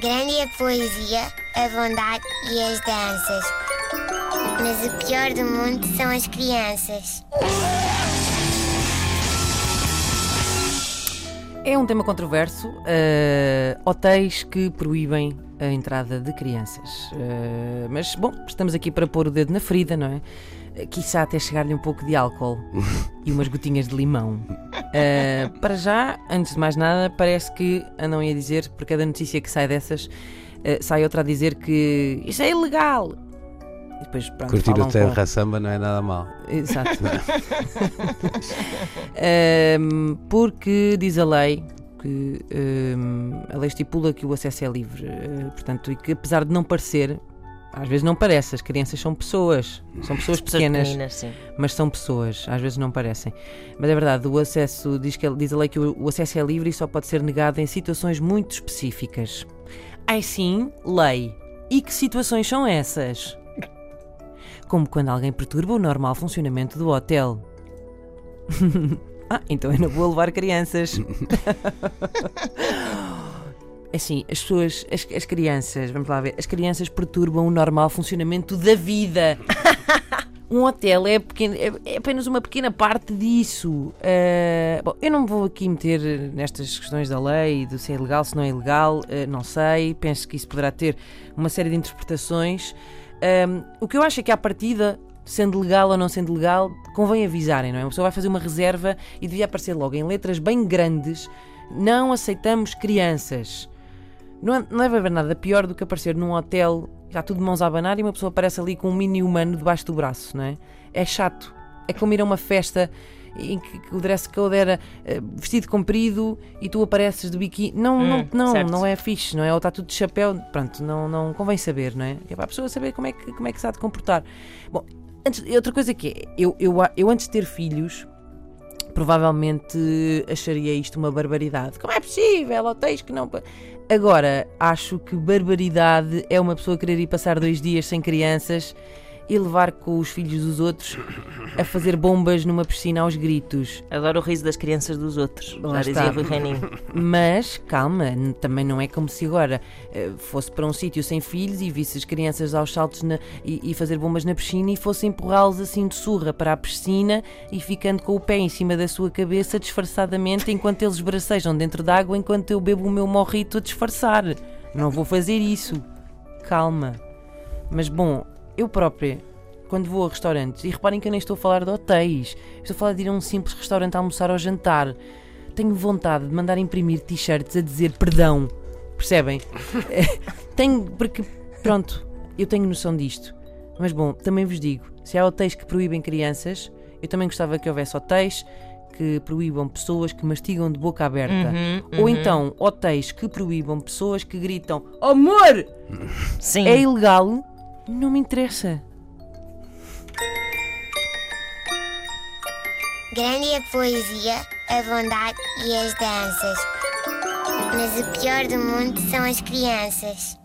Grande é a poesia, a bondade e as danças. Mas o pior do mundo são as crianças. É um tema controverso. Uh, hotéis que proíbem a entrada de crianças. Uh, mas, bom, estamos aqui para pôr o dedo na ferida, não é? Quiçá até chegar-lhe um pouco de álcool e umas gotinhas de limão. Uh, para já, antes de mais nada, parece que andam a dizer, por cada notícia que sai dessas, uh, sai outra a dizer que isso é ilegal. E depois, pronto, Curtir o terra com... samba não é nada mal. Exato. uh, porque diz a lei que a lei estipula que o acesso é livre, portanto, e que apesar de não parecer, às vezes não parece, as crianças são pessoas, são pessoas pequenas, mas são pessoas, às vezes não parecem. Mas é verdade, o acesso, diz, que, diz a lei que o, o acesso é livre e só pode ser negado em situações muito específicas. Ai sim, lei. E que situações são essas? Como quando alguém perturba o normal funcionamento do hotel. ah, então é na boa levar crianças. Assim, as pessoas, as, as crianças, vamos lá ver, as crianças perturbam o normal funcionamento da vida. um hotel é, pequeno, é, é, apenas uma pequena parte disso. Uh, bom, eu não vou aqui meter nestas questões da lei, do se é ilegal, se não é ilegal, uh, não sei. Penso que isso poderá ter uma série de interpretações. Um, o que eu acho é que, à partida, sendo legal ou não sendo legal, convém avisarem, não é? Uma pessoa vai fazer uma reserva e devia aparecer logo em letras bem grandes: não aceitamos crianças. Não, é, não deve haver nada pior do que aparecer num hotel, já tudo de mãos a abanar e uma pessoa aparece ali com um mini humano debaixo do braço, não é? É chato. É como ir a uma festa em que, o dress code era uh, vestido comprido e tu apareces de biquíni. Não, hum, não, não, não é fixe, não é? Ou está tudo de chapéu, pronto, não, não convém saber, não é? É para a pessoa saber como é que, como é que se há de comportar. Bom, antes, outra coisa que é, eu, eu, eu antes de ter filhos, provavelmente acharia isto uma barbaridade. Como é possível? Hotéis que não. Agora, acho que barbaridade é uma pessoa querer ir passar dois dias sem crianças e levar com os filhos dos outros a fazer bombas numa piscina aos gritos. Adoro o riso das crianças dos outros, Lá já dizia Rui Reininho. Mas, calma, também não é como se agora uh, fosse para um sítio sem filhos e visse as crianças aos saltos na, e, e, fazer bombas na piscina e fosse empurrá-los assim de surra para a piscina e ficando com o pé em cima da sua cabeça disfarçadamente enquanto eles bracejam dentro d'água enquanto eu bebo o meu morrito a disfarçar. Não vou fazer isso. Calma. Mas bom, eu própria, quando vou a restaurantes, e reparem que eu nem estou a falar de hotéis, estou a falar de ir a um simples restaurante a almoçar ou jantar, tenho vontade de mandar imprimir t-shirts a dizer perdão. Percebem? tenho, porque, pronto, eu tenho noção disto. Mas bom, também vos digo: se há hotéis que proíbem crianças, eu também gostava que houvesse hotéis que proíbam pessoas que mastigam de boca aberta. Uhum, uhum. Ou então hotéis que proíbam pessoas que gritam Amor! Sim. É ilegal não me interessa. Grande a poesia, a bondade e as danças. Mas o pior do mundo são as crianças.